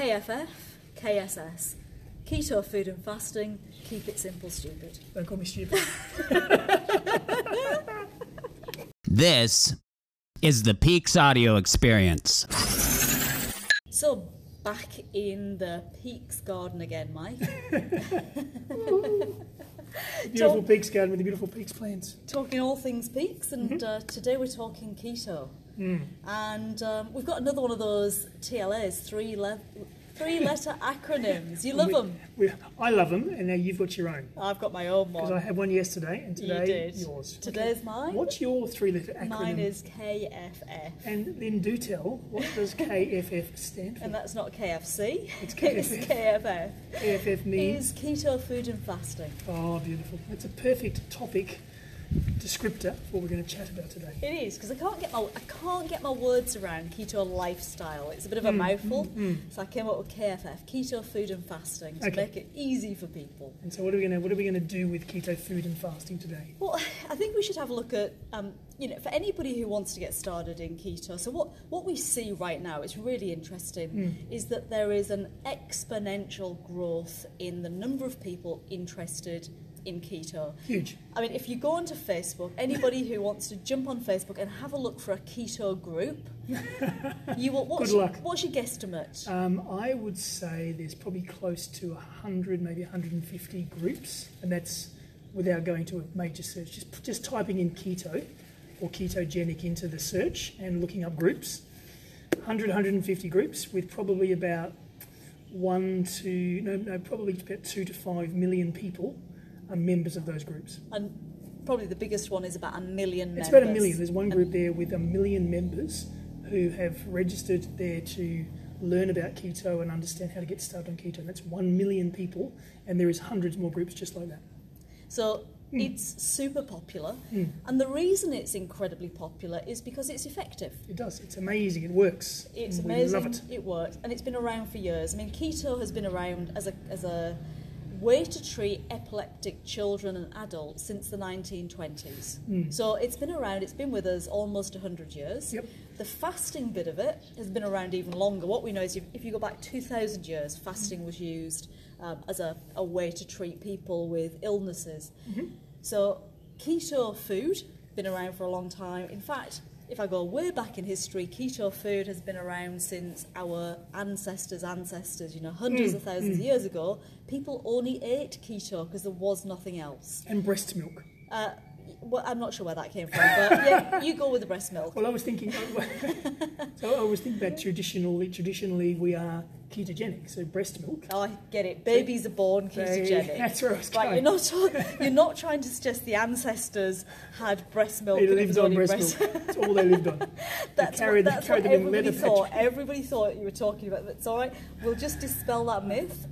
KFF, KSS, Keto Food and Fasting, Keep It Simple Stupid. Don't call me stupid. This is the Peaks Audio Experience. So, back in the Peaks Garden again, Mike. Beautiful Don't- peaks garden with the beautiful peaks plants. talking all things peaks, and Mm-hmm. uh, today we're talking keto. Mm. And um, we've got another one of those TLAs, three, le- three letter acronyms. You love We- them. we- I love them, and now you've got your own. I've got my own one. Because I had one yesterday, and You today did. yours. Today's mine. What's your three-letter acronym? Mine is KFF. And then do tell, what does KFF stand for? And that's not KFC. It's It's KFF. KFF. KFF means. Is keto food and fasting. Oh, beautiful. It's a perfect topic descriptor for what we're going to chat about today. It is because I can't get my I can't get my words around keto lifestyle. It's a bit of a mm, mouthful, mm, mm. so I came up with KFF, keto food and fasting, to Okay. make it easy for people. And so, what are we going to what are we going to do with keto food and fasting today? Well, I think we should have a look at, um, you know, for anybody who wants to get started in keto. So what, what we see right now, it's really interesting, is that there is an exponential growth in the number of people interested in keto. Huge. I mean, if you go onto Facebook, anybody who wants to jump on Facebook and have a look for a keto group, you will. What's, Good luck. What's your guesstimate? Um, I would say there's probably close to 100, maybe 150 groups, and that's without going to a major search. Just just typing in keto or ketogenic into the search and looking up groups. 100, 150 groups with probably about one to no, no, probably about two to five million people are members of those groups. and probably the biggest one is about a million. It's members. about a million. There's one group there with a million members who have registered there to learn about keto and understand how to get started on keto. That's one million people, and there is hundreds more groups just like that. So Hmm. it's super popular, and the reason it's incredibly popular is because it's effective. It does. It's amazing. It works. It's and amazing. We love it. works, and it's been around for years. I mean, keto has been around as a as a way to treat epileptic children and adults since the 1920s. So it's been around. It's been with us almost 100 years. Yep. The fasting bit of it has been around even longer. What we know is if, if you go back 2,000 years, fasting was used um, as a, a way to treat people with illnesses. So keto food been around for a long time. In fact, if I go way back in history, keto food has been around since our ancestors' ancestors. You know, hundreds of thousands of years ago, people only ate keto because there was nothing else. And breast milk. Uh, well, I'm not sure where that came from, but yeah, you go with the breast milk. Well, I was thinking. so I was thinking that traditionally. Traditionally, we are ketogenic, so breast milk. Oh, I get it. Babies are born They- ketogenic. that's where I was Right, going. you're not you're not trying to suggest the ancestors had breast milk. They lived on only breast milk. That's all they lived on. That's carried- what, that's carried what everybody thought. Everybody thought you were talking about. It's all right. We'll just dispel that myth.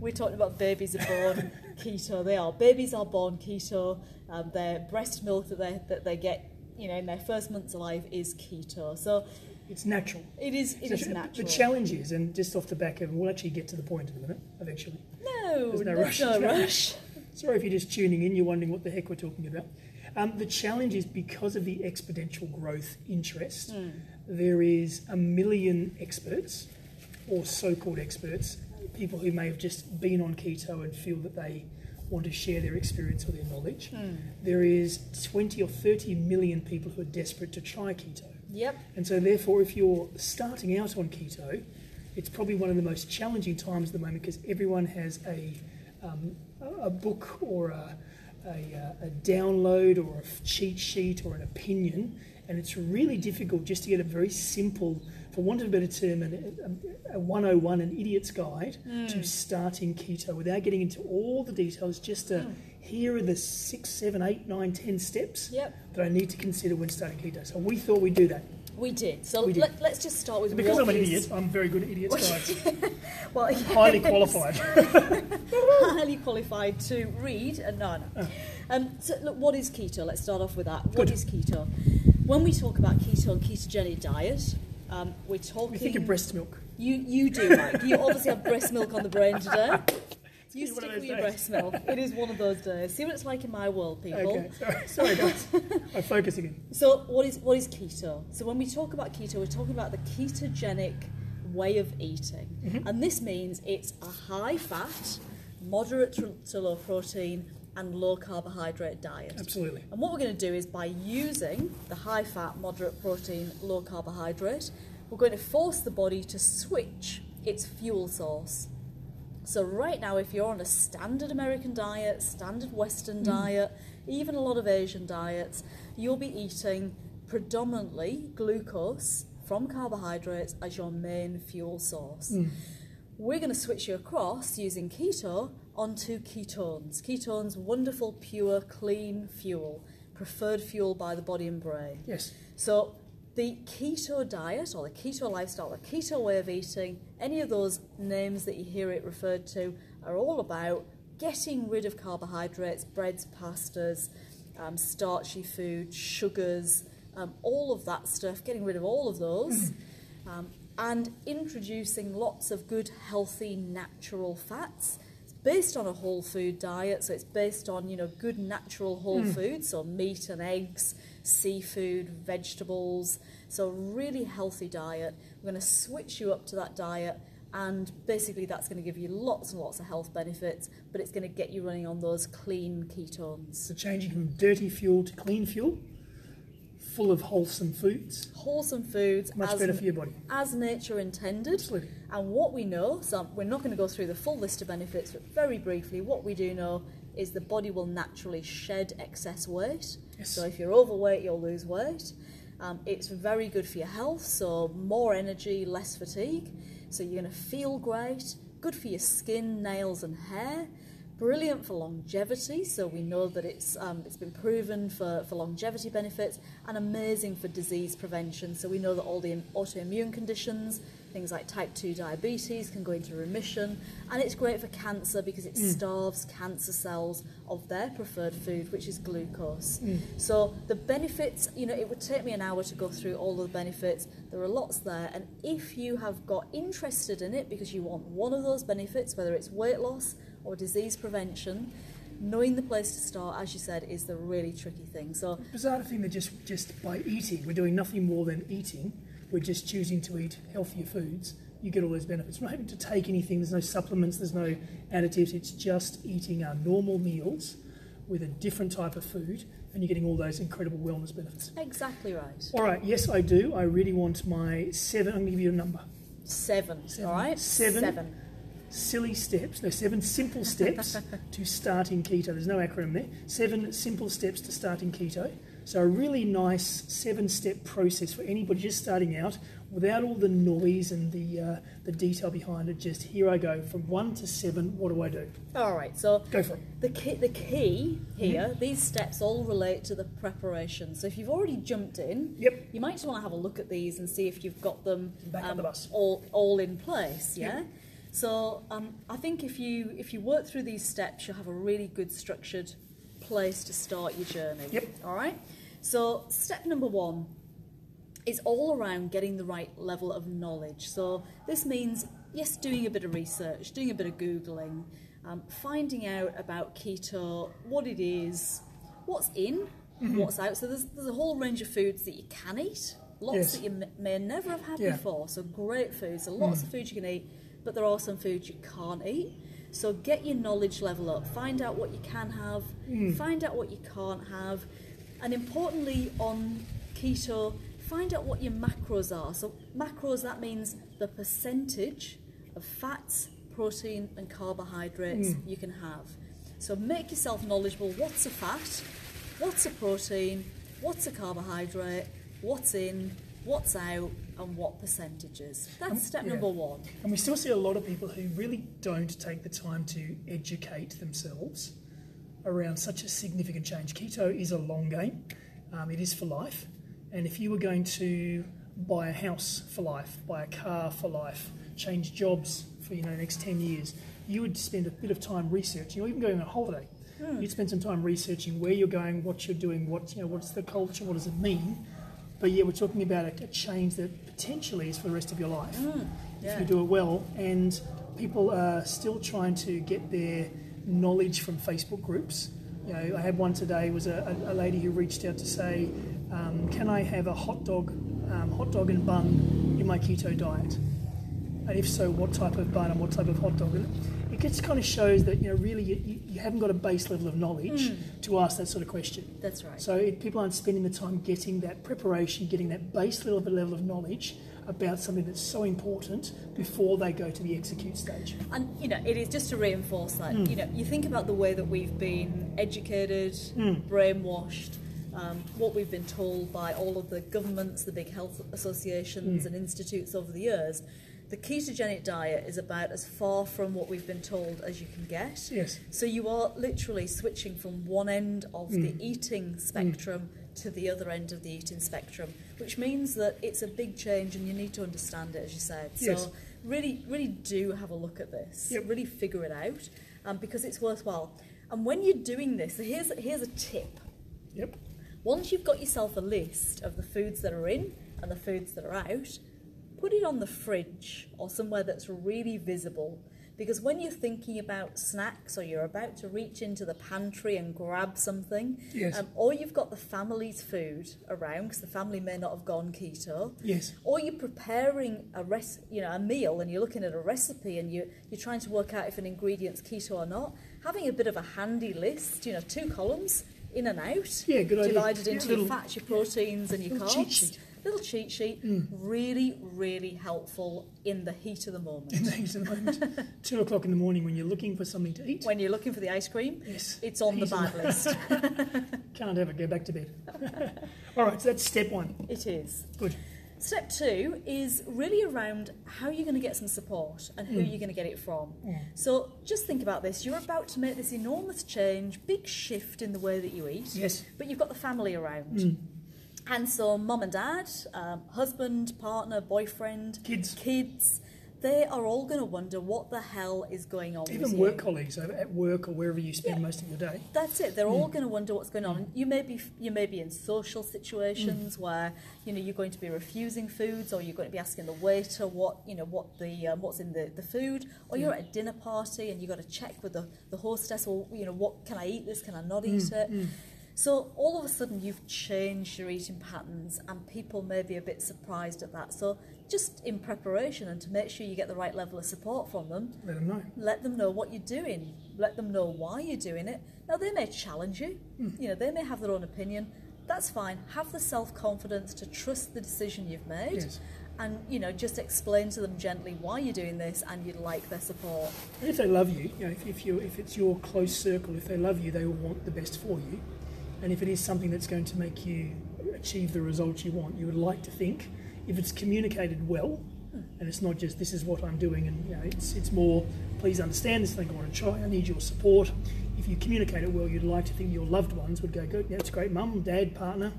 We're talking about babies are born keto. They are. Babies are born keto. Um, their breast milk that they that they get, you know, in their first months of life is keto. So It's natural. it is. It So is natural. The challenge is, and just off the back of, we'll actually get to the point in a minute, eventually. no, There's no rush. no rush. Sorry if you're just tuning in, you're wondering what the heck we're talking about. Um, the challenge is because of the exponential growth interest, Hmm. there is a million experts, or so called experts, people who may have just been on keto and feel that they want to share their experience or their knowledge. Hmm. There is 20 or 30 million people who are desperate to try keto. Yep. And so, therefore, if you're starting out on keto, it's probably one of the most challenging times at the moment because everyone has a, um, a book or a, a, uh, a download or a cheat sheet or an opinion, and it's really difficult just to get a very simple, for want of a better term, a, a 101, an idiot's guide mm. to starting keto without getting into all the details. Just a, mm. here are the six, seven, eight, nine, ten steps Yep. that I need to consider when starting keto. So we thought we'd do that. We did. So We did. Let, us just start with Because I'm an idiot, I'm very good at idiots' guides. Well, Highly qualified. highly qualified to read. And no, no. Uh. Um, so, look, what is keto? Let's start off with that. What Good. is keto? When we talk about keto and ketogenic diet, um, we're talking. We think of breast milk. You you do, Mike. You obviously have breast milk on the brain today. You stick with your days. breast milk. It is one of those days. See what it's like in my world, people. Okay, sorry, sorry guys. I focus again. So what is what is keto? So when we talk about keto, we're talking about the ketogenic way of eating. And this means it's a high fat, moderate to low protein, and low carbohydrate diet. Absolutely. And what we're going to do is by using the high fat, moderate protein, low carbohydrate, we're going to force the body to switch its fuel source. So, right now, if you're on a standard American diet, standard Western mm. diet, even a lot of Asian diets, you'll be eating predominantly glucose from carbohydrates as your main fuel source. Mm. We're going to switch you across using keto onto ketones. Ketones, wonderful, pure, clean fuel, preferred fuel by the body and brain. Yes. So, the keto diet or the keto lifestyle, the keto way of eating, any of those names that you hear it referred to are all about getting rid of carbohydrates, breads, pastas, um, starchy food, sugars, um, all of that stuff, getting rid of all of those, um, and introducing lots of good, healthy, natural fats. Based on a whole food diet, so it's based on you know good natural whole hmm. foods, so meat and eggs, seafood, vegetables. So a really healthy diet. We're going to switch you up to that diet. And basically, that's going to give you lots and lots of health benefits, but it's going to get you running on those clean ketones. So changing from dirty fuel to clean fuel, full of wholesome foods, wholesome foods much better for your body. as nature intended. Absolutely. And what we know, so we're not going to go through the full list of benefits, but very briefly, what we do know is the body will naturally shed excess weight. Yes. So if you're overweight, you'll lose weight. Um, it's very good for your health, so more energy, less fatigue. So you're going to feel great. Good for your skin, nails, and hair. Brilliant for longevity, so we know that it's um, it's been proven for, for longevity benefits, and amazing for disease prevention. So we know that all the autoimmune conditions, things like type 2 diabetes, can go into remission, and it's great for cancer because it starves cancer cells of their preferred food, which is glucose. So the benefits, you know, it would take me an hour to go through all of the benefits. There are lots there, and if you have got interested in it because you want one of those benefits, whether it's weight loss or disease prevention, knowing the place to start, as you said, is the really tricky thing. So Bizarre thing that just just by eating, we're doing nothing more than eating. We're just choosing to eat healthier foods. You get all those benefits. We're not having to take anything. There's no supplements. There's no additives. It's just eating our normal meals with a different type of food, and you're getting all those incredible wellness benefits. exactly right. All right. Yes, I do. I really want my seven. I'm going to give you a number. Seven, Seven. all right? Seven. Seven. Silly steps, no, seven simple steps to starting keto. There's no acronym there. Seven simple steps to starting keto. So, a really nice seven step process for anybody just starting out without all the noise and the, uh, the detail behind it. Just here I go from one to seven. What do I do? All right, so Go for it. the key, the key here, Mm-hmm. these steps all relate to the preparation. So if you've already jumped in, Yep. you might just want to have a look at these and see if you've got them um, Back up the bus. all all in place. Yeah. Yep. So um, I think if you if you work through these steps, you'll have a really good structured place to start your journey. Yep. All right. So step number one is all around getting the right level of knowledge. So this means, yes, doing a bit of research, doing a bit of Googling, um, finding out about keto, what it is, what's in, what's out. So there's, there's a whole range of foods that you can eat, lots Yes. that you may never have had Yeah. before. So great foods, so lots of foods you can eat, but there are some foods you can't eat. So get your knowledge level up, find out what you can have, hmm. find out what you can't have, and importantly on keto, find out what your macros are. So macros that means the percentage of fats, protein, and carbohydrates hmm. you can have. So make yourself knowledgeable. What's a fat? What's a protein? What's a carbohydrate? What's in? What's out? And what percentages? That's step yeah. number one. And we still see a lot of people who really don't take the time to educate themselves around such a significant change. Keto is a long game, um, it is for life. And if you were going to buy a house for life, buy a car for life, change jobs for you know the next 10 years, you would spend a bit of time researching, or even going on a holiday. You'd spend some time researching where you're going, what you're doing, what you know, what's the culture, what does it mean. But yeah, we're talking about a, a change that potentially is for the rest of your life yeah. if you do it well. And people are still trying to get their knowledge from Facebook groups. You know, I had one today was a, a, a lady who reached out to say, um, "Can I have a hot dog, um, hot dog and bun in my keto diet?" And if so, what type of bun and what type of hot dog? It just kind of shows that you know really you, you- haven't got a base level of knowledge to ask that sort of question. That's right. So it, people aren't spending the time getting that preparation, getting that base level of level of knowledge about something that's so important before they go to the execute stage. And you know, it is just to reinforce that. Hmm. You know, you think about the way that we've been educated, Hmm. brainwashed, um, what we've been told by all of the governments, the big health associations, Hmm. and institutes over the years. The ketogenic diet is about as far from what we've been told as you can get. Yes. So you are literally switching from one end of the Hmm. eating spectrum to the other end of the eating spectrum, which means that it's a big change and you need to understand it, as you said. So Yes. really, really do have a look at this. Yep. Really figure it out um, because it's worthwhile. And when you're doing this, here's here's a tip. Yep. Once you've got yourself a list of the foods that are in and the foods that are out, put it on the fridge or somewhere that's really visible. Because when you're thinking about snacks or you're about to reach into the pantry and grab something, Yes. um, or you've got the family's food around because the family may not have gone keto, Yes. or you're preparing a res- you know a meal and you're looking at a recipe and you you're trying to work out if an ingredient's keto or not having a bit of a handy list you know two columns in and out Yeah, good idea. divided Yeah, into little- your fats your proteins and your carbs. Little cheat sheet really really helpful in the heat of the moment In the heat of the moment, two o'clock in the morning when you're looking for something to eat. when you're looking for the ice cream Yes. it's on the bad list Can't ever. Go back to bed. All right. So that's step one. it is Good. Step two is really around how you're going to get some support and Hmm. who you're going to get it from. So just think about this. You're about to make this enormous change, big shift in the way that you eat, Yes. but you've got the family around. Hmm. And so mum and dad, um, husband, partner, boyfriend, Kids. kids, they are all going to wonder what the hell is going on with Even work colleagues at work or wherever you spend Yeah. most of your day. That's it. They're all hmm. going to wonder what's going on. And You may be you may be in social situations hmm. where you know you're going to be refusing foods, or you're going to be asking the waiter what you know what the um, what's in the, the food, or you're at a dinner party and you've got to check with the, the hostess, or you know what can I eat this, can I not eat it. So all of a sudden you've changed your eating patterns, and people may be a bit surprised at that. So just in preparation and to make sure you get the right level of support from them, Let them know. let them know what you're doing let them know why you're doing it now they may challenge you hmm. you know they may have their own opinion that's fine have the self-confidence to trust the decision you've made Yes. and you know just explain to them gently why you're doing this and you'd like their support And if they love you, you know, if, if you if it's your close circle, if they love you, they will want the best for you. And if it is something that's going to make you achieve the results you want, you would like to think, if it's communicated well, and it's not just this is what I'm doing, and you know, it's it's more please understand this thing I want to try. I need your support. If you communicate it well, you'd like to think your loved ones would go, good, that's great, mum, dad, partner.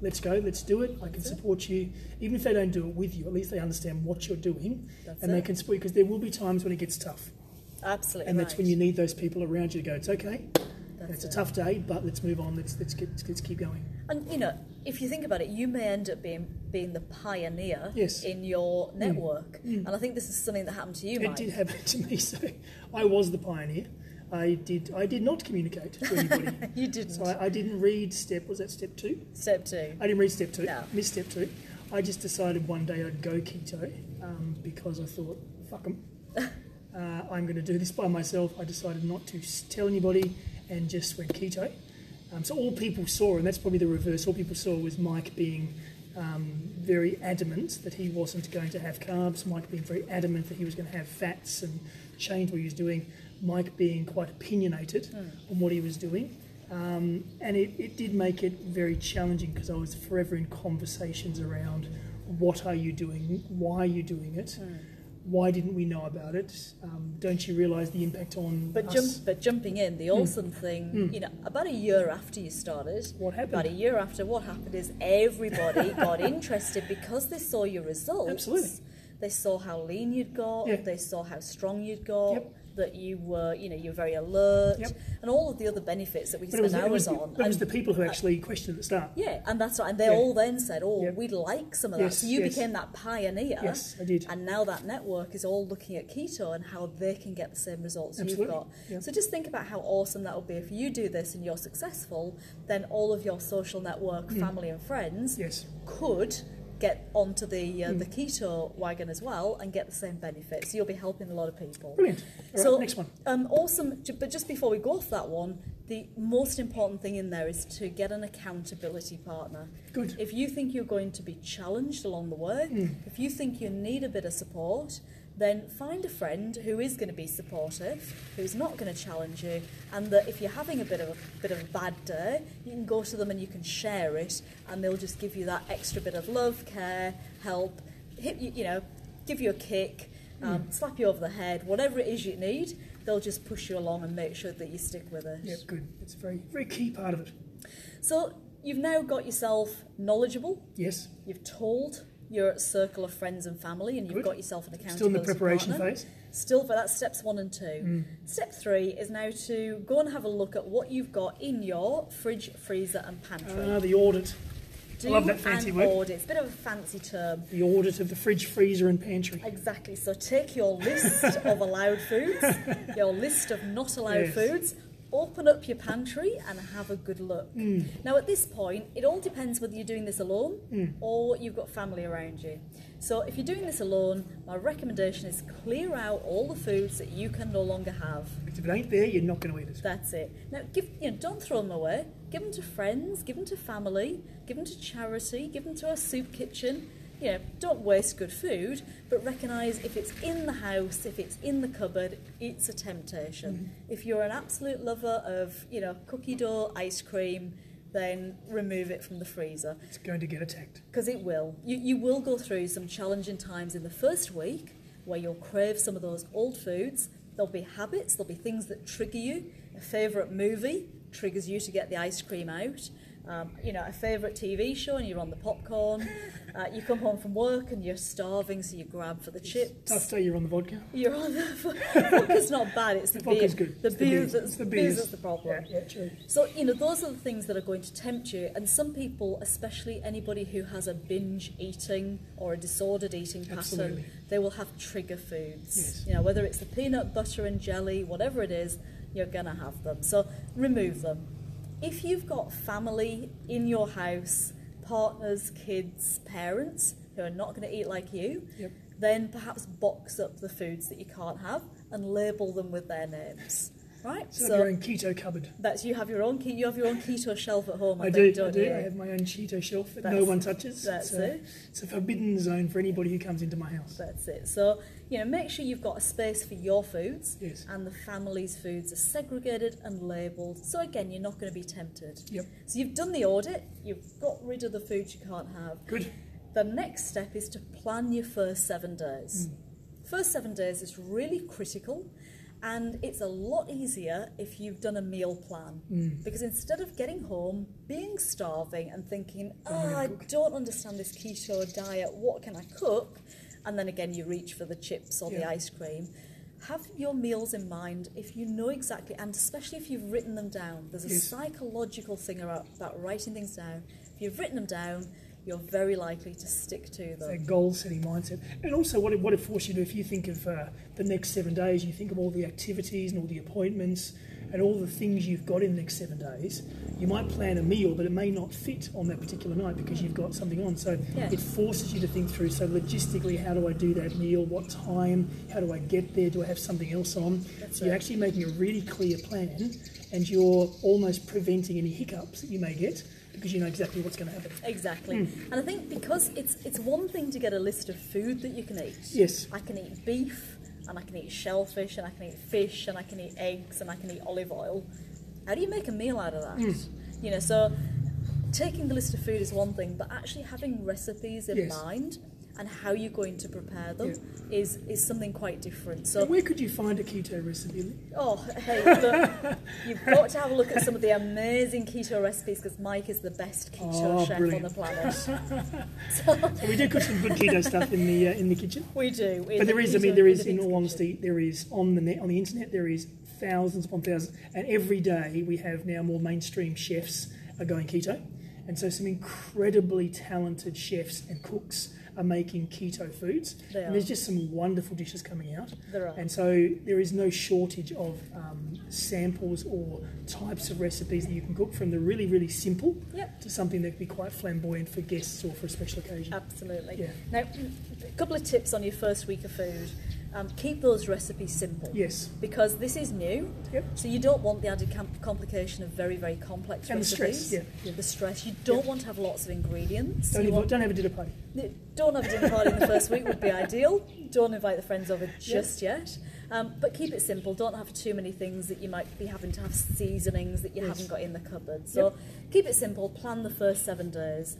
Let's go, let's do it. I can support you. Even if they don't do it with you, at least they understand what you're doing That's and they can support you because there will be times when it gets tough. absolutely And that's when you need those people around you to go, it's okay, That's it's a it. tough day, but let's move on, let's, let's, get, let's keep going. And you know, if you think about it, you may end up being being the pioneer Yes. Mm. in your network. And I think this is something that happened to you, It Mike. did happen to me, so I was the pioneer. I did, I did not communicate to anybody. you didn't. so I, I didn't read step, was that step two? Step two. I didn't read step two, No. missed step two. I just decided one day I'd go keto um, because I thought, fuck 'em. uh, I'm going to do this by myself. I decided not to tell anybody and just went keto. Um, so all people saw, and that's probably the reverse, all people saw was Mike being um, very adamant that he wasn't going to have carbs, Mike being very adamant that he was going to have fats and change what he was doing, Mike being quite opinionated on what he was doing. Um, and it, it did make it very challenging because I was forever in conversations around what are you doing, why are you doing it, why didn't we know about it, um, don't you realise the impact on But, us? jump, but jumping in, the awesome thing, you know, about a year after you started, What happened? About a year after, what happened is everybody got interested because they saw your results. Absolutely. They saw how lean you'd got. Yeah. They saw how strong you'd got. Yep. That you were, you know, you're very alert, Yep. and all of the other benefits that we but it was, spend was, hours the, on. it was the people who actually questioned at the start. yeah, and that's right. And they Yeah. all then said, "Oh, Yeah. we'd like some of that." Yes, so you yes. became that pioneer. Yes, I did. And now that network is all looking at keto and how they can get the same results Absolutely, you've got. yeah. So just think about how awesome that would be if you do this and you're successful. Then all of your social network, mm. family, and friends. Yes. could get onto the uh, the keto wagon as well and get the same benefits. So you'll be helping a lot of people. Brilliant. All right, so next one. Um, awesome. But just before we go off that one, the most important thing in there is to get an accountability partner. Good. If you think you're going to be challenged along the way, Hmm. if you think you need a bit of support, then find a friend who is going to be supportive, who's not going to challenge you, and that if you're having a bit of a bit of a bad day, you can go to them and you can share it, and they'll just give you that extra bit of love, care, help, hit you, you know, give you a kick, um, Hmm. slap you over the head, whatever it is you need. They'll just push you along and make sure that you stick with it. Yeah, good. It's a very, very key part of it. So you've now got yourself knowledgeable. Yes. You've told your circle of friends and family, and you've Good. got yourself an accountability Still in the preparation partner. phase. Still, but that's steps one and two. Mm. Step three is now to go and have a look at what you've got in your fridge, freezer, and pantry. Ah, the audit. Do love that fancy an word. audit. It's a bit of a fancy term. The audit of the fridge, freezer, and pantry. Exactly. So take your list of allowed foods, your list of not allowed Yes. foods, open up your pantry and have a good look. Hmm. Now, at this point, it all depends whether you're doing this alone Hmm. or you've got family around you. So, if you're doing this alone, my recommendation is clear out all the foods that you can no longer have. Because if it ain't there, you're not going to eat it. That's it. Now, give you know, don't throw them away. Give them to friends. Give them to family. Give them to charity. Give them to a soup kitchen. You know, don't waste good food, but recognise if it's in the house, if it's in the cupboard, it's a temptation. Mm-hmm. If you're an absolute lover of, you know, cookie dough, ice cream, then remove it from the freezer It's going to get attacked. because it will. You, you will go through some challenging times in the first week where you'll crave some of those old foods. There'll be habits, there'll be things that trigger you. A favourite movie triggers you to get the ice cream out. Um, you know, a favourite TV show and you're on the popcorn. Uh, you come home from work and you're starving, so you grab for the chips. Tough day you're on the vodka. You're on the vodka's not bad. It's the, The beer. good. The It's the beer that's the beers. that's the problem. Yeah, yeah, true. So, you know, those are the things that are going to tempt you. And some people, especially anybody who has a binge eating or a disordered eating pattern, Absolutely. they will have trigger foods. Yes. You know, whether it's the peanut butter and jelly, whatever it is, you're going to have them. So, remove them. If you've got family in your house, partners, kids, parents who are not going to eat like you, Yep. then perhaps box up the foods that you can't have and label them with their names. Right? Set up your own keto cupboard. That's you have your own you have your own keto shelf at home. I, I think, do, I do. you? I have my own keto shelf that no one touches. that's it's, a, it. it's a forbidden zone for anybody who comes into my house. That's it. So you know, make sure you've got a space for your foods, Yes. and the family's foods are segregated and labelled. So again, you're not going to be tempted. Yep. So you've done the audit. You've got rid of the foods you can't have. Good. The next step is to plan your first seven days. Hmm. First seven days is really critical, and it's a lot easier if you've done a meal plan. Mm. Because instead of getting home, being starving, and thinking, oh, I don't understand this keto diet, what can I cook? And then again, you reach for the chips or the ice cream. Have your meals in mind if you know exactly, and especially if you've written them down. There's a Yes. psychological thing about, about writing things down. If you've written them down, you're very likely to stick to them. goal setting mindset. And also, what it, what it forces you to do, if you think of uh, the next seven days, you think of all the activities and all the appointments and all the things you've got in the next seven days, you might plan a meal, but it may not fit on that particular night because you've got something on. So Yeah. it forces you to think through so, logistically, how do I do that meal? What time? How do I get there? Do I have something else on? That's so you're actually making a really clear plan and you're almost preventing any hiccups that you may get because you know exactly what's going to happen. Exactly. Hmm. And I think because it's it's one thing to get a list of food that you can eat. Yes. I can eat beef and I can eat shellfish and I can eat fish and I can eat eggs and I can eat olive oil. How do you make a meal out of that? Hmm. You know, so taking the list of food is one thing, but actually having recipes in Yes. mind and how you're going to prepare them is is something quite different. So And where could you find a keto recipe? Oh, hey, look, you've got to have a look at some of the amazing keto recipes because Mike is the best keto Oh, chef brilliant. on the planet. So we do cook some good keto stuff in the uh, in the kitchen. We do. But there is, I mean, there is, in all honesty, there is on the net, on the internet, there is thousands upon thousands, and every day we have now more mainstream chefs are going keto, and so some incredibly talented chefs and cooks are making keto foods. And there's just some wonderful dishes coming out. There are. And so there is no shortage of um, samples or types of recipes that you can cook from the really, really simple Yep. to something that can be quite flamboyant for guests or for a special occasion. Absolutely. Yeah. Now, a couple of tips on your first week of food. Um, keep those recipes simple. Yes. Because this is new. Yep. So you don't want the added com- complication of very, very complex And the recipes. stress, yeah, yeah. The stress. You don't Yeah. want to have lots of ingredients. Don't, You want- don't have a dinner party. don't have a dinner party in the first week would be ideal. Don't invite the friends over just yet. Um, but keep it simple. Don't have too many things that you might be having to have seasonings that you Yes. haven't got in the cupboard. So keep it simple. Plan the first seven days.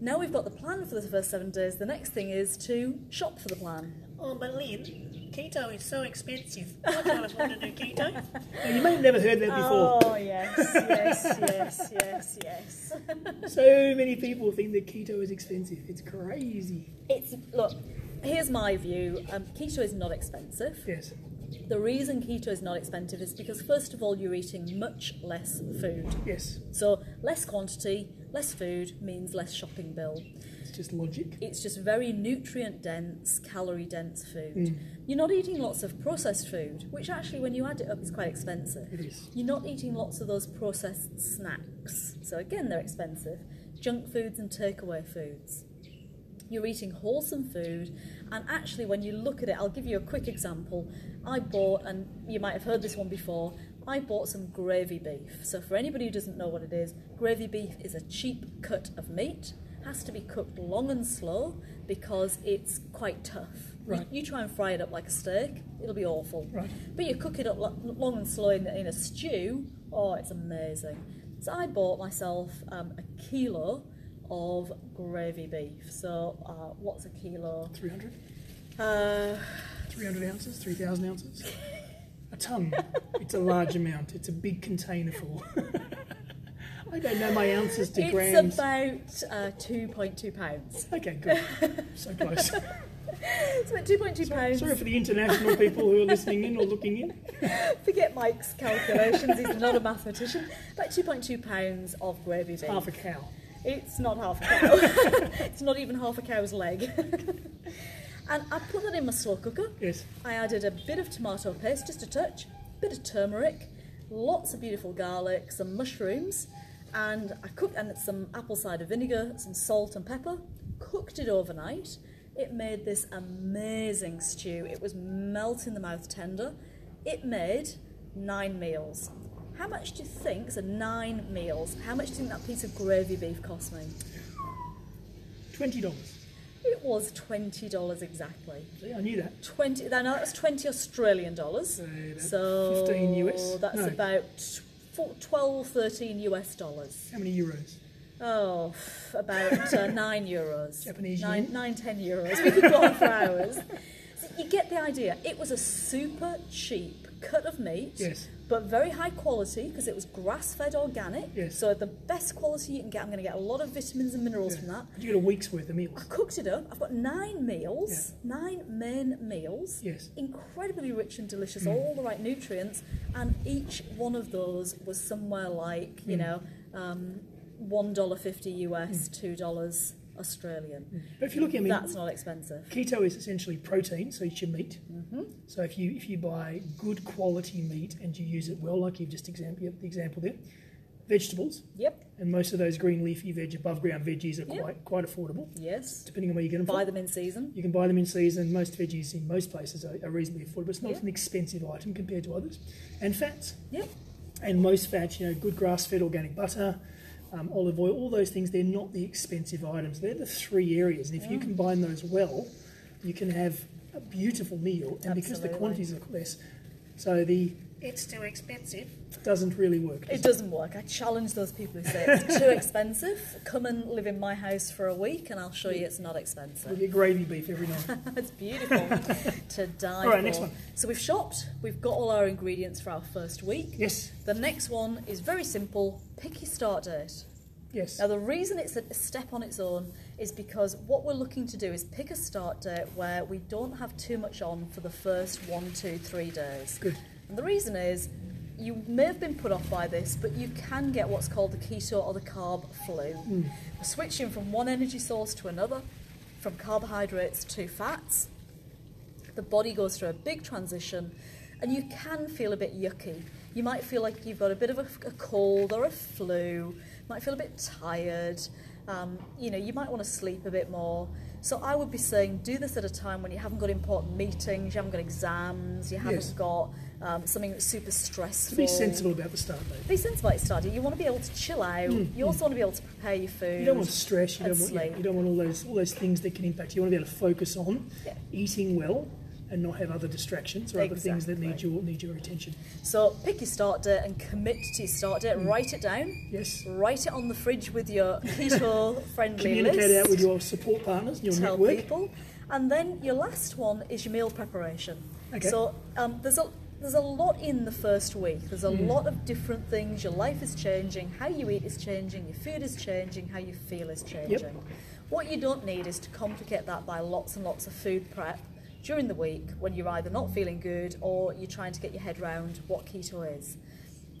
Now we've got the plan for the first seven days. The next thing is to shop for the plan. Oh, but Lynn, keto is so expensive. I kind of want to do keto. Now, you may have never heard that before. Oh yes, yes, yes, yes, yes. So many people think that keto is expensive. It's crazy. It's look. Here's my view. Um, keto is not expensive. Yes. The reason keto is not expensive is because, first of all, you're eating much less food. Yes. So, less quantity, less food means less shopping bill. It's just logic. It's just very nutrient dense, calorie dense food. Mm. You're not eating lots of processed food, which actually, when you add it up, is quite expensive. It is. You're not eating lots of those processed snacks. So, again, they're expensive. Junk foods and takeaway foods. You're eating wholesome food, and actually, when you look at it, I'll give you a quick example. I bought, and you might have heard this one before, I bought some gravy beef. So, for anybody who doesn't know what it is, gravy beef is a cheap cut of meat, has to be cooked long and slow because it's quite tough. You- Right. You, try and fry it up like a steak, it'll be awful. Right. But you cook it up long and slow in, in a stew, oh, it's amazing. So I bought myself um, a kilo of gravy beef. So uh, what's a kilo? 300? Uh, 300 ounces? 3,000 ounces? A ton. It's a large amount. It's a big container full. I don't know my ounces to it's grams. about uh, 2.2 pounds. Okay, good. So close. It's about 2.2 pounds. Sorry for the international people who are listening in or looking in. Forget Mike's calculations, he's not a mathematician. About 2.2 pounds of gravy beef. Half a cow. It's not half a cow. it's not even half a cow's leg. and I put that in my slow cooker. Yes. I added a bit of tomato paste, just a touch, a bit of turmeric, lots of beautiful garlic, some mushrooms, and I cooked and it's some apple cider vinegar, some salt and pepper. Cooked it overnight. It made this amazing stew. It was melt in the mouth tender. It made nine meals. How much do you think? So nine meals. How much do you think that piece of gravy beef cost me? $20. It was twenty dollars exactly. See, I knew that. Twenty. No, no, that's twenty Australian dollars. So that's So 15 US? That's No. about four- 12, 13 US dollars. How many euros? Oh, about uh, nine euros. Japanese nine, yen? nine, ten euros. We could go on for hours. So you get the idea. It was a super cheap cut of meat, Yes. but very high quality because it was grass-fed organic. Yes. So the best quality you can get. I'm going to get a lot of vitamins and minerals from that. You get a week's worth of meals. I cooked it up. I've got nine meals, nine main meals. Yes. Mm. Incredibly rich and delicious, all the right nutrients, and each one of those was somewhere like you Mm. know, um, one dollar fifty US, two dollars Australian. But if you're looking at, That's not expensive. keto is essentially protein, so it's your meat. Mm-hmm. So if you if you buy good quality meat and you use it well, like you've just example the example there, vegetables, Yep. and most of those green leafy veg above ground veggies are Yep. quite quite affordable, Yes. depending on where you get them Buy from. them in season. You can buy them in season. Most veggies in most places are, are reasonably affordable. It's not Yeah. an expensive item compared to others. And fats. Yep. And most fats, you know, good grass-fed organic butter, um, olive oil, all those things, they're not the expensive items. They're the three areas. And if you combine those well, you can have a beautiful meal. And because the quantities are less, so the It's too expensive. doesn't really work. It doesn't work. I challenge those people who say it's too expensive. Come and live in my house for a week, and I'll show you it's not expensive. We get gravy beef every night. it's beautiful to die All right, for. next one. So we've shopped. We've got all our ingredients for our first week. yes, The next one is very simple. Pick your start date. yes. Now, the reason it's a step on its own is because what we're looking to do is pick a start date where we don't have too much on for the first one, two, three days. Good. And the reason is you may have been put off by this, but you can get what's called the keto or the carb flu. We're switching from one energy source to another. from carbohydrates to fats. The body goes through a big transition, and you can feel a bit yucky. You might feel like you've got a bit of a, a cold or a flu, might feel a bit tired. Um, you know, you might want to sleep a bit more. So I would be saying do this at a time when you haven't got important meetings, you haven't got exams, you haven't Yes. got um, something that's super stressful. be sensible about the start date. Be sensible about your. You want to be able to chill out. you also want to be able to prepare your food. Mm, You don't want stress. You don't want. yeah, you don't want all those all those things that can impact. You You want to be able to focus on Yeah. eating well and not have other distractions or other things that need your need your attention. So pick your start date and commit to your start date. Write it down. Yes. Write it on the fridge with your keto friendly Communicate list. out with your support partners, your tell network. people. And then your last one is your meal preparation. Okay. So um, there's a there's a lot in the first week. There's a Hmm. lot of different things. Your life is changing. How you eat is changing. Your food is changing. How you feel is changing. What you don't need is to complicate that by lots and lots of food prep during the week when you're either not feeling good or you're trying to get your head round what keto is.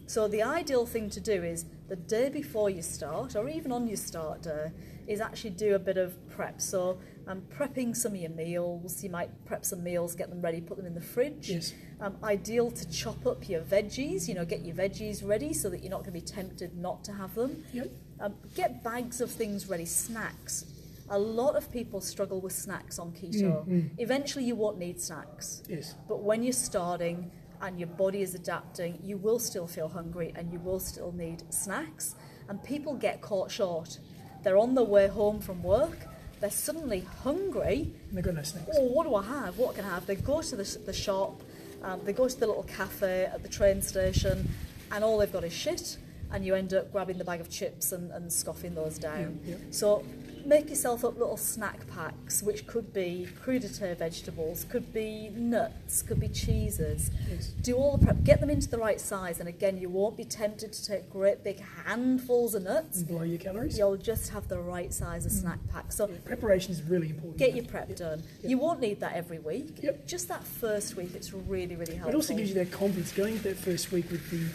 So the ideal thing to do is the day before you start, or even on your start day, is actually do a bit of prep. So um, prepping some of your meals. You might prep some meals, get them ready, put them in the fridge. Yes. Um, ideal to chop up your veggies. You know, get your veggies ready so that you're not going to be tempted not to have them. Yep. Um, get bags of things ready, snacks. A lot of people struggle with snacks on keto. Eventually, you won't need snacks. Yes. But when you're starting and your body is adapting, you will still feel hungry and you will still need snacks. And people get caught short. They're on their way home from work, they're suddenly hungry. And they've got no snacks. Oh, what do I have? What can I have? They go to the, the shop, um, they go to the little cafe at the train station, and all they've got is shit. And you end up grabbing the bag of chips and, and scoffing those down. Yeah, yeah. So make yourself up little snack packs, which could be crudité vegetables, could be nuts, could be cheeses. Yes. Do all the prep, get them into the right size, and again, you won't be tempted to take great big handfuls of nuts. And below your calories. You'll just have the right size of mm. snack pack. So Preparation is really important. get your prep done. You won't need that every week. Yep. Just that first week, it's really, really helpful. It also gives you that confidence going into that first week with the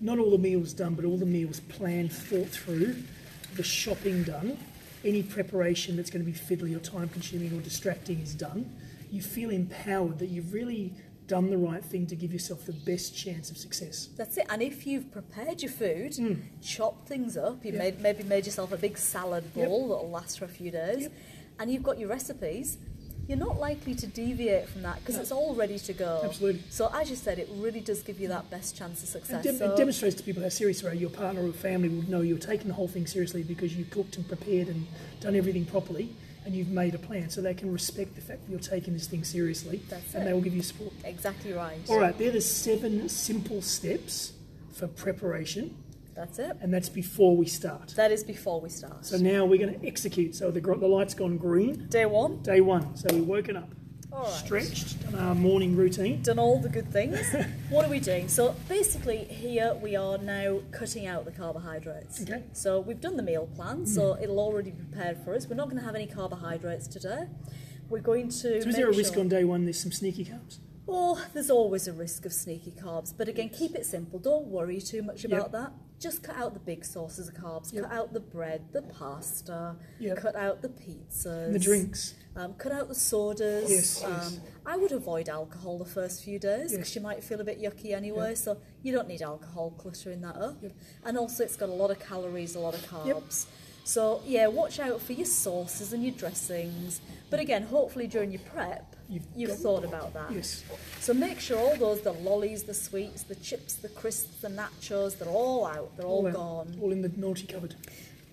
not all the meals done, but all the meals planned, thought through, the shopping done, any preparation that's going to be fiddly or time consuming or distracting is done. You feel empowered that you've really done the right thing to give yourself the best chance of success. That's it. And if you've prepared your food, Hmm. chopped things up, you Yep. made, maybe made yourself a big salad Yep. bowl that'll last for a few days, Yep. and you've got your recipes, you're not likely to deviate from that because it's all ready to go. Absolutely. So as you said, it really does give you that best chance of It, success. so it demonstrates to people how serious you are. Your partner or family would know you're taking the whole thing seriously because you've cooked and prepared and done everything properly and you've made a plan. So they can respect the fact that you're taking this thing seriously That's and it. they will give you support. exactly right. All right, they're the seven simple steps for preparation, That's it. and that's before we start. That is before we start. So now we're going to execute. So the, the light's gone green, Day one, day one. So we've woken up, All right. stretched, done our morning routine. done all the good things. what are we doing? So basically, here we are now cutting out the carbohydrates. Okay. So we've done the meal plan, mm. so it'll already be prepared for us. We're not going to have any carbohydrates today. We're going to. So is there a risk sure- on day one there's some sneaky carbs? Well, there's always a risk of sneaky carbs, but again, keep it simple. Don't worry too much about Yep. that. Just cut out the big sources of carbs. Yep. Cut out the bread, the pasta. Yep. Cut out the pizzas. The drinks. Um, cut out the sodas. Yes, um, yes. I would avoid alcohol the first few days because Yes. you might feel a bit yucky anyway. Yep. So you don't need alcohol cluttering that up. And also, it's got a lot of calories, a lot of carbs. So yeah, watch out for your sauces and your dressings. But again, hopefully during your prep, You've you've, thought about that. Yes. So make sure all those, the lollies, the sweets, the chips, the crisps, the nachos, they're all out. They're all, out, gone. All in the naughty cupboard.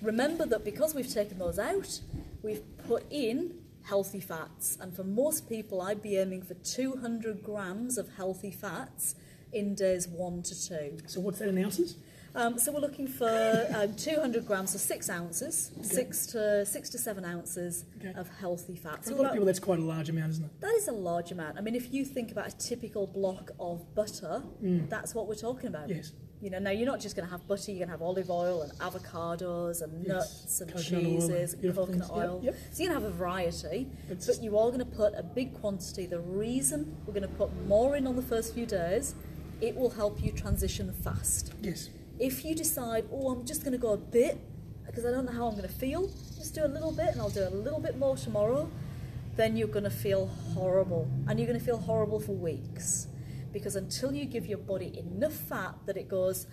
Remember that because we've taken those out, we've put in healthy fats. And for most people, I'd be aiming for 200 grams of healthy fats in days one to two. So what's that in ounces? Um, so we're looking for um, 200 grams, so six ounces, six to six to seven ounces Okay. of healthy fats. For a lot of people, that's quite a large amount, isn't it? that is a large amount. I mean, if you think about a typical block of butter, that's what we're talking about. Mm. Yes. You know, now you're not just going to have butter, you're going to have olive oil and avocados and Yes. nuts and Coconut oil and cheeses and coconut things. Oil. yep. So you're going to have a variety, It's but you are going to put a big quantity. The reason we're going to put more in on the first few days, it will help you transition fast. Yes. If you decide, oh, I'm just going to go a bit because I don't know how I'm going to feel, just do a little bit and I'll do a little bit more tomorrow. then you're going to feel horrible. And you're going to feel horrible for weeks. Because until you give your body enough fat that it goes,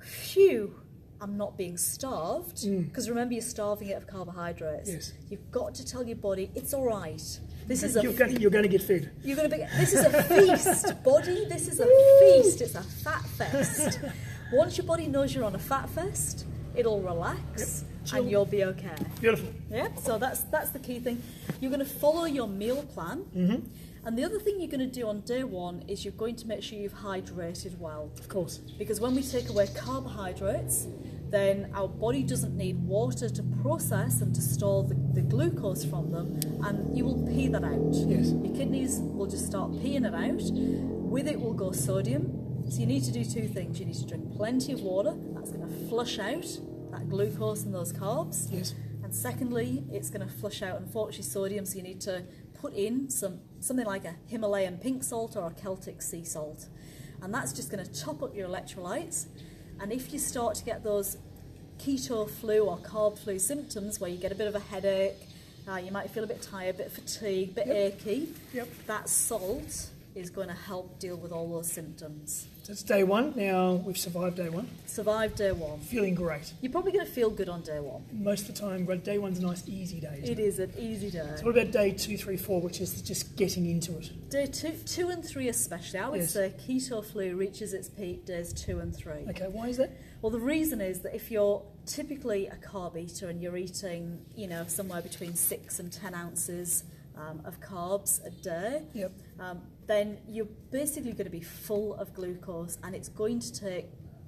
phew, I'm not being starved. Because remember, you're starving it of carbohydrates. Mm. Yes. You've got to tell your body, it's all right. This is a You're going, you're going to get fed. you're going to be. This is a feast, body. This is a feast. It's a fat fest. Once your body knows you're on a fat fest, it'll relax Chill. and you'll be okay. Beautiful. Yeah. So that's that's the key thing. You're going to follow your meal plan. Mm-hmm. And the other thing you're going to do on day one is you're going to make sure you've hydrated well. Of course. Because when we take away carbohydrates, then our body doesn't need water to process and to store the, the glucose from them, and you will pee that out. Yes. Your kidneys will just start peeing it out. With it will go sodium. So you need to do two things. You need to drink plenty of water. That's going to flush out that glucose and those carbs. Yes. And secondly, it's going to flush out unfortunately sodium, so you need to put in some something like a Himalayan pink salt or a Celtic sea salt. And that's just going to top up your electrolytes. And if you start to get those keto flu or carb flu symptoms where you get a bit of a headache, uh, you might feel a bit tired, a bit fatigued, a bit Yep. achy, Yep. that salt is going to help deal with all those symptoms. So it's day one. Now we've survived day one. Survived day one. Feeling great. You're probably going to feel good on day one. Most of the time, but day one's a nice, easy day. isn't It is an easy day. So what about day two, three, four, which is just getting into it? Day two, two and three especially. I would Yes. say keto flu reaches its peak days two and three. Okay, why is that? Well, the reason is that if you're typically a carb eater and you're eating, you know, somewhere between six and ten ounces um, of carbs a day, Yep. um, then you're basically going to be full of glucose, and it's going to take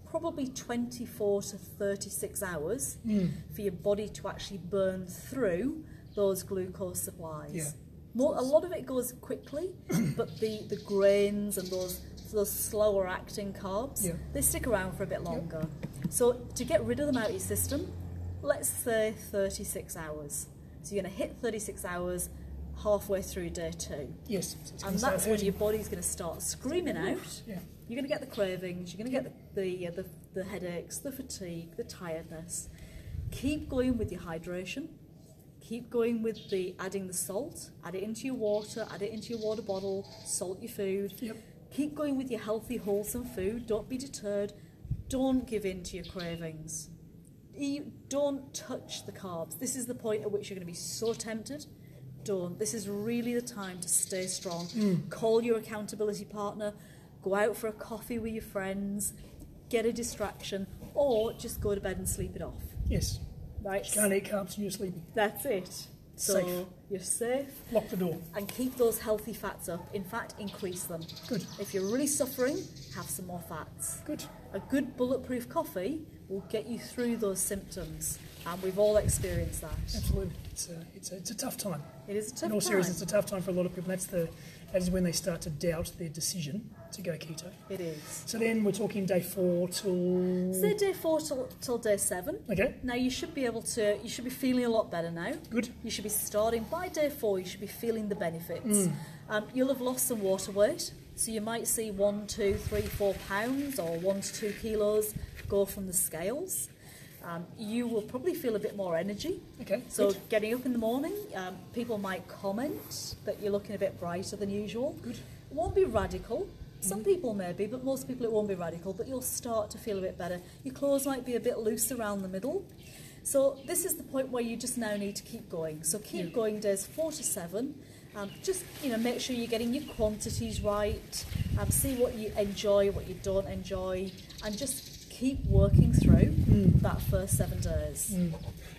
probably 24 to 36 hours Mm. for your body to actually burn through those glucose supplies. Yeah. More, a lot of it goes quickly, but the, the grains and those those slower acting carbs, Yeah. they stick around for a bit longer. So to get rid of them out of your system, let's say 36 hours. So you're going to hit 36 hours halfway through day two. Yes. And that's when your body's going to start screaming out. Yeah. You're going to get the cravings, you're going to get the, the, uh, the, the headaches, the fatigue, the tiredness. Keep going with your hydration. Keep going with the adding the salt. Add it into your water, add it into your water bottle, salt your food. Yep. Keep going with your healthy, wholesome food. Don't be deterred. Don't give in to your cravings. You don't touch the carbs. This is the point at which you're going to be so tempted. This is really the time to stay strong. Mm. Call your accountability partner. Go out for a coffee with your friends. Get a distraction, or just go to bed and sleep it off. Yes. Right. You can't eat carbs and you're sleeping. That's it. So Safe. you're safe Lock the door. and keep those healthy fats up. In fact, increase them. Good. If you're really suffering, have some more fats. Good. A good bulletproof coffee will get you through those symptoms, and we've all experienced that. Absolutely. It's a, it's a, it's a tough time. It is a tough In all seriousness, it's a tough time for a lot of people. That's the that is when they start to doubt their decision to go keto. It is. So then we're talking day four till Say day four till, till day seven. okay, Now you should be able to. You should be feeling a lot better now. good. You should be starting by day four. You should be feeling the benefits. Mm. Um, you'll have lost some water weight, so you might see one, two, three, four pounds or one to two kilos go from the scales. Um, you will probably feel a bit more energy. Okay, So good. getting up in the morning, um, people might comment that you're looking a bit brighter than usual. Good. It won't be radical. Some people may be, but most people it won't be radical. But you'll start to feel a bit better. Your clothes might be a bit loose around the middle. So this is the point where you just now need to keep going. So keep Yeah. going days four to seven. Um, just you know, make sure you're getting your quantities right. Um, see what you enjoy, what you don't enjoy, and just keep working through hmm. that first seven days. Mm.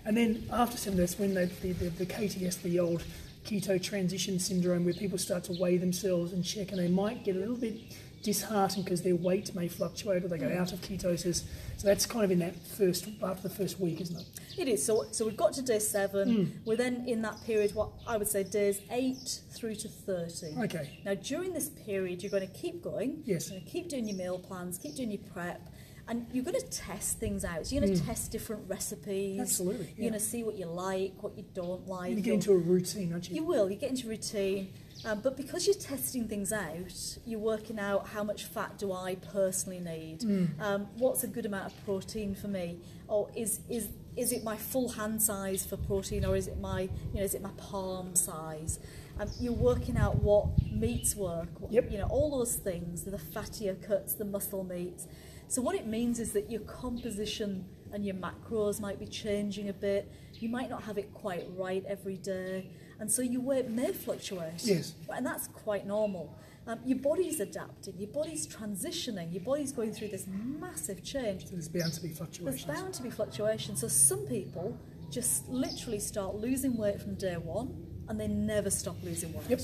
And then after seven days, when they, the, the, the KTS, the old keto transition syndrome, where people start to weigh themselves and check, and they might get a little bit disheartened because their weight may fluctuate or they go hmm. out of ketosis. So that's kind of in that first after the first week, isn't it? It is. So, so we've got to day seven. Hmm. We're then in that period, what I would say, days eight through to 30. Okay. Now, during this period, you're going to keep going. Yes. You're going to keep doing your meal plans, keep doing your prep, and you're going to test things out. So you're going to test different recipes. Absolutely, You're going to see what you like, what you don't like. You get into a routine, aren't you? you will. You get into routine. Um, but because you're testing things out, you're working out how much fat do I personally need? Um, what's a good amount of protein for me? Or is, is, is it my full hand size for protein or is it my, you know, is it my palm size? Um, you're working out what meats work, what, Yep. you know, all those things, the fattier cuts, the muscle meats. So what it means is that your composition and your macros might be changing a bit. You might not have it quite right every day, and so your weight may fluctuate. Yes. and that's quite normal. Um, your body's adapting, your body's transitioning, your body's going through this massive change. So there's bound to be fluctuations. There's bound to be fluctuations. So some people just literally start losing weight from day one, and they never stop losing weight Yep.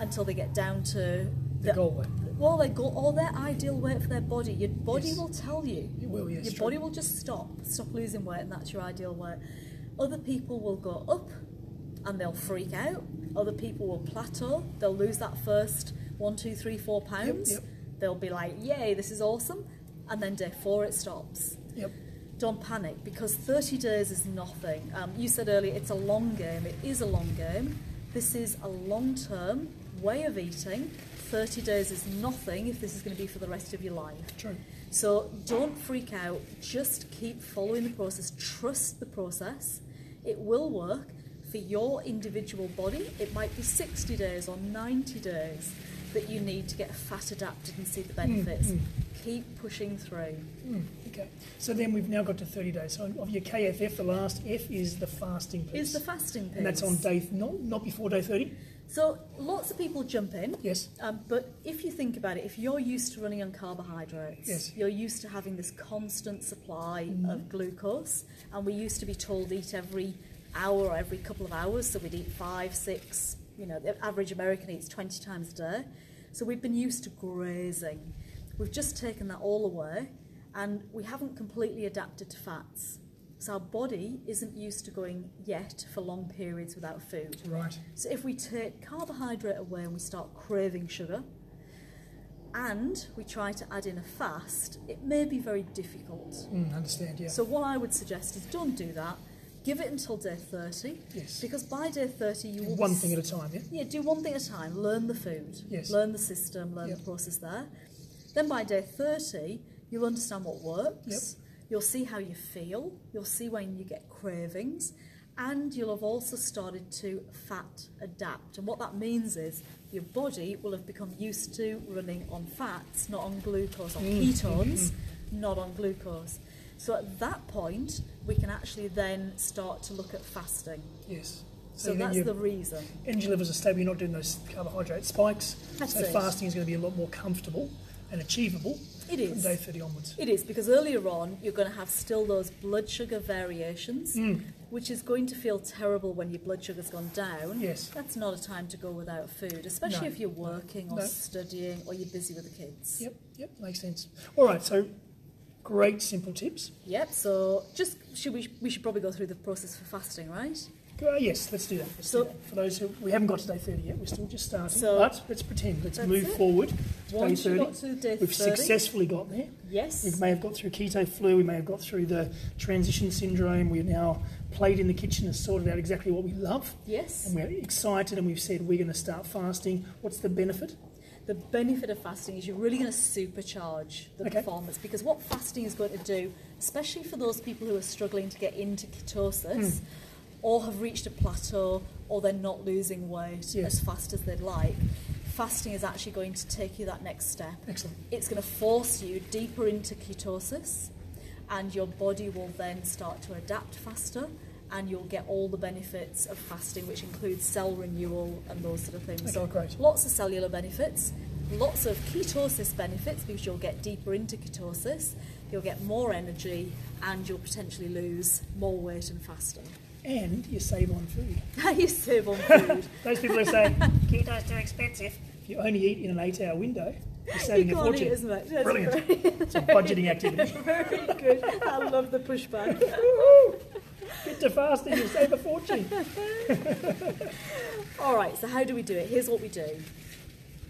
until they get down to The goal weight. Well, their goal all their ideal weight for their body. Your body Yes. will tell you. It will, yes, Your true. body will just stop, stop losing weight, and that's your ideal weight. Other people will go up, and they'll freak out. Other people will plateau. They'll lose that first one, two, three, four pounds. yep. They'll be like, "Yay, this is awesome," and then day four it stops Yep. don't panic because 30 days is nothing. Um, you said earlier it's a long game. It is a long game. This is a long term way of eating. 30 days is nothing if this is going to be for the rest of your life. True. So don't freak out. Just keep following the process. Trust the process. It will work for your individual body. It might be 60 days or 90 days that you need to get fat adapted and see the benefits. Keep pushing through. Mm, okay. So then we've now got to 30 days. So of your KFF, the last F is the fasting piece. Is the fasting piece. and that's on day, th- not, not before day 30? So lots of people jump in. Yes. Um, but if you think about it, if you're used to running on carbohydrates, Yes. you're used to having this constant supply of glucose, and we used to be told eat every hour or every couple of hours, so we'd eat five, six, you know, the average American eats 20 times a day. So we've been used to grazing. We've just taken that all away, and we haven't completely adapted to fats. So our body isn't used to going yet for long periods without food. Right. So if we take carbohydrate away and we start craving sugar, and we try to add in a fast, it may be very difficult. Mm, understand, yeah. So what I would suggest is don't do that. Give it until day 30. Yes. Because by day 30 you will One be thing at a time, yeah? yeah, do one thing at a time. Learn the food. Yes. Learn the system. Learn Yep. the process there. Then by day 30, you'll understand what works. Yep. You'll see how you feel. You'll see when you get cravings. And you'll have also started to fat adapt. And what that means is your body will have become used to running on fats, not on glucose, on Mm, ketones, not on glucose. So at that point, we can actually then start to look at fasting. Yes. So, then that's the reason. energy levels are stable, you're not doing those carbohydrate spikes. That's so it. fasting is going to be a lot more comfortable and achievable it is. from day 30 onwards. It is, because earlier on you're going to have still those blood sugar variations, Mm. which is going to feel terrible when your blood sugar's gone down. Yes. That's not a time to go without food, especially No. if you're working or No. studying or you're busy with the kids. Yep, yep, makes sense. All right, so great simple tips. Yep. So just should we we should probably go through the process for fasting, right? Uh, yes, let's do that. Let's So- do that. For those who we haven't got to day 30 yet, we're still just starting. So- but let's pretend. Let's move it. forward to day Once you 30. got to day We've 30, successfully got there. yes. We may have got through keto flu, we may have got through the transition syndrome. We're now played in the kitchen and sorted out exactly what we love. Yes. And we're excited and we've said we're going to start fasting. What's the benefit? The benefit of fasting is you're really going to supercharge the Okay. performance because what fasting is going to do, especially for those people who are struggling to get into ketosis Hmm. or have reached a plateau or they're not losing weight Yes. as fast as they'd like, fasting is actually going to take you that next step. Excellent. It's going to force you deeper into ketosis and your body will then start to adapt faster and you'll get all the benefits of fasting, which includes cell renewal and those sort of things. Okay, so great. lots of cellular benefits, lots of ketosis benefits because you'll get deeper into ketosis, you'll get more energy, and you'll potentially lose more weight and faster. And you save on food. you save on food. Those people who say Keto's too expensive. if you only eat in an eight hour window, you're saving a can't fortune. eat as much. That's Brilliant. Very, It's a budgeting activity. very good. I love the pushback. To fasting, you'll save a fortune. All right, so how do we do it? Here's what we do.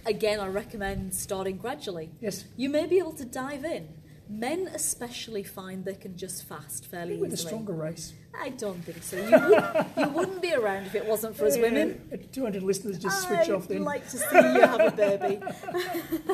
Again, I recommend starting gradually. Yes. You may be able to dive in, Men especially find they can just fast fairly With a stronger race. I don't think so. You, would, you wouldn't be around if it wasn't for us women. Yeah, 200 listeners just switch I'd off then. I'd like to see you have a baby.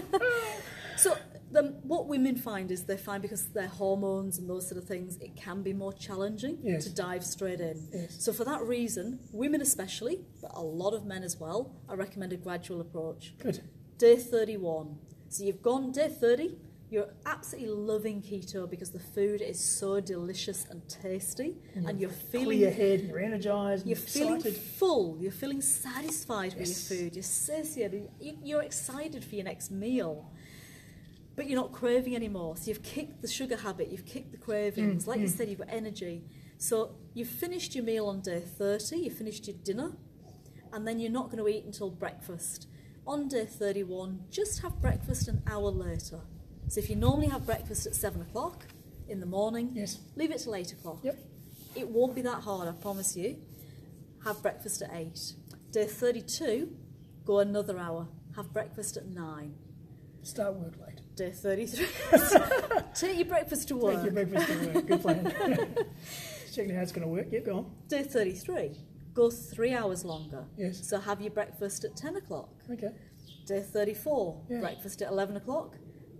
so, the, what women find is they find because their hormones and those sort of things, it can be more challenging Yes. to dive straight in. Yes. So, for that reason, women especially, but a lot of men as well, I recommend a gradual approach. Good. Day 31. So, you've gone day 30. You're absolutely loving keto because the food is so delicious and tasty, and you're feeling Clear your head, you're energized, you're and feeling excited. full. You're feeling satisfied with your food. You're satiated. You- You're excited for your next meal, but you're not craving anymore. So you've kicked the sugar habit. You've kicked the cravings. Mm, like you mm. said, you've got energy. So you've finished your meal on day thirty. You've finished your dinner, and then you're not going to eat until breakfast. On day thirty-one, just have breakfast an hour later. So if you normally have breakfast at seven o'clock in the morning, Yes. leave it till eight o'clock. Yep. It won't be that hard, I promise you. Have breakfast at 8. Day 32, go another hour. Have breakfast at 9. Start work late. Day 33, take your breakfast to work. Take your breakfast to work. Good plan. Checking how it's going to work. Yep, go on. Day 33, go 3 hours longer. Yes. So have your breakfast at 10 o'clock. Okay. Day 34, Yeah. breakfast at 11 o'clock.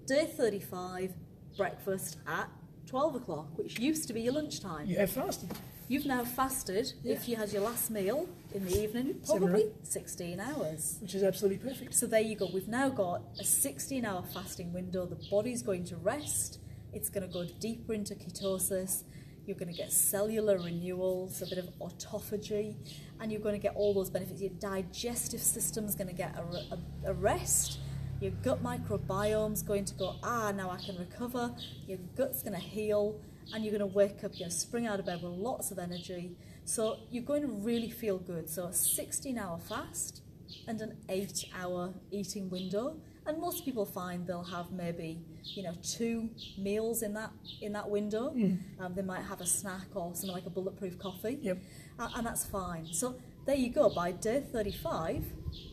Day 35, breakfast at 12 o'clock, which used to be your lunchtime. You have fasted. You've now fasted, if you had your last meal in the evening, probably or 16 hours. which is absolutely perfect. So there you go. We've now got a 16 hour fasting window. The body's going to rest. It's going to go deeper into ketosis. You're going to get cellular renewals, a bit of autophagy, and you're going to get all those benefits. Your digestive system's going to get a, a, a rest. Your gut microbiome's going to go, ah, now I can recover. Your gut's going to heal, and you're going to wake up, you're going to spring out of bed with lots of energy. So you're going to really feel good. So a 16 hour fast and an eight hour eating window. And most people find they'll have maybe, you know, two meals in that in that window. Um, they might have a snack or something like a bulletproof coffee. Yep. Uh, and that's fine. So there you go. By day 35,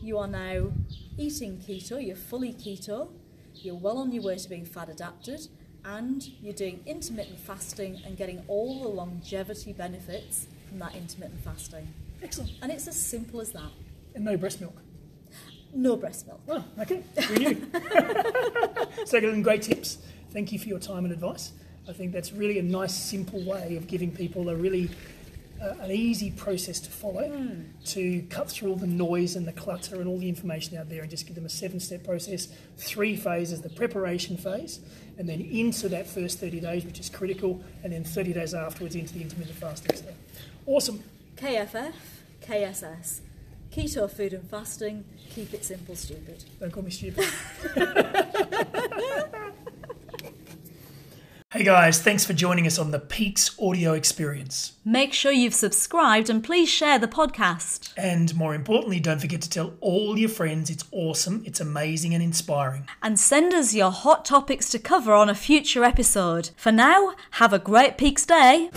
you are now eating keto, you're fully keto, you're well on your way to being fat adapted, and you're doing intermittent fasting and getting all the longevity benefits from that intermittent fasting. Excellent. And it's as simple as that. And no breast milk. No breast milk. Oh, okay. We knew. so, Glenn, great tips. Thank you for your time and advice. I think that's really a nice, simple way of giving people a really uh, an easy process to follow to cut through all the noise and the clutter and all the information out there and just give them a seven step process, three phases the preparation phase, and then into that first 30 days, which is critical, and then 30 days afterwards into the intermittent fasting. So, awesome. KFF, KSS. Keto food and fasting. Keep it simple, stupid. Don't call me stupid. hey guys, thanks for joining us on the Peaks Audio Experience. Make sure you've subscribed and please share the podcast. And more importantly, don't forget to tell all your friends it's awesome, it's amazing, and inspiring. And send us your hot topics to cover on a future episode. For now, have a great Peaks Day.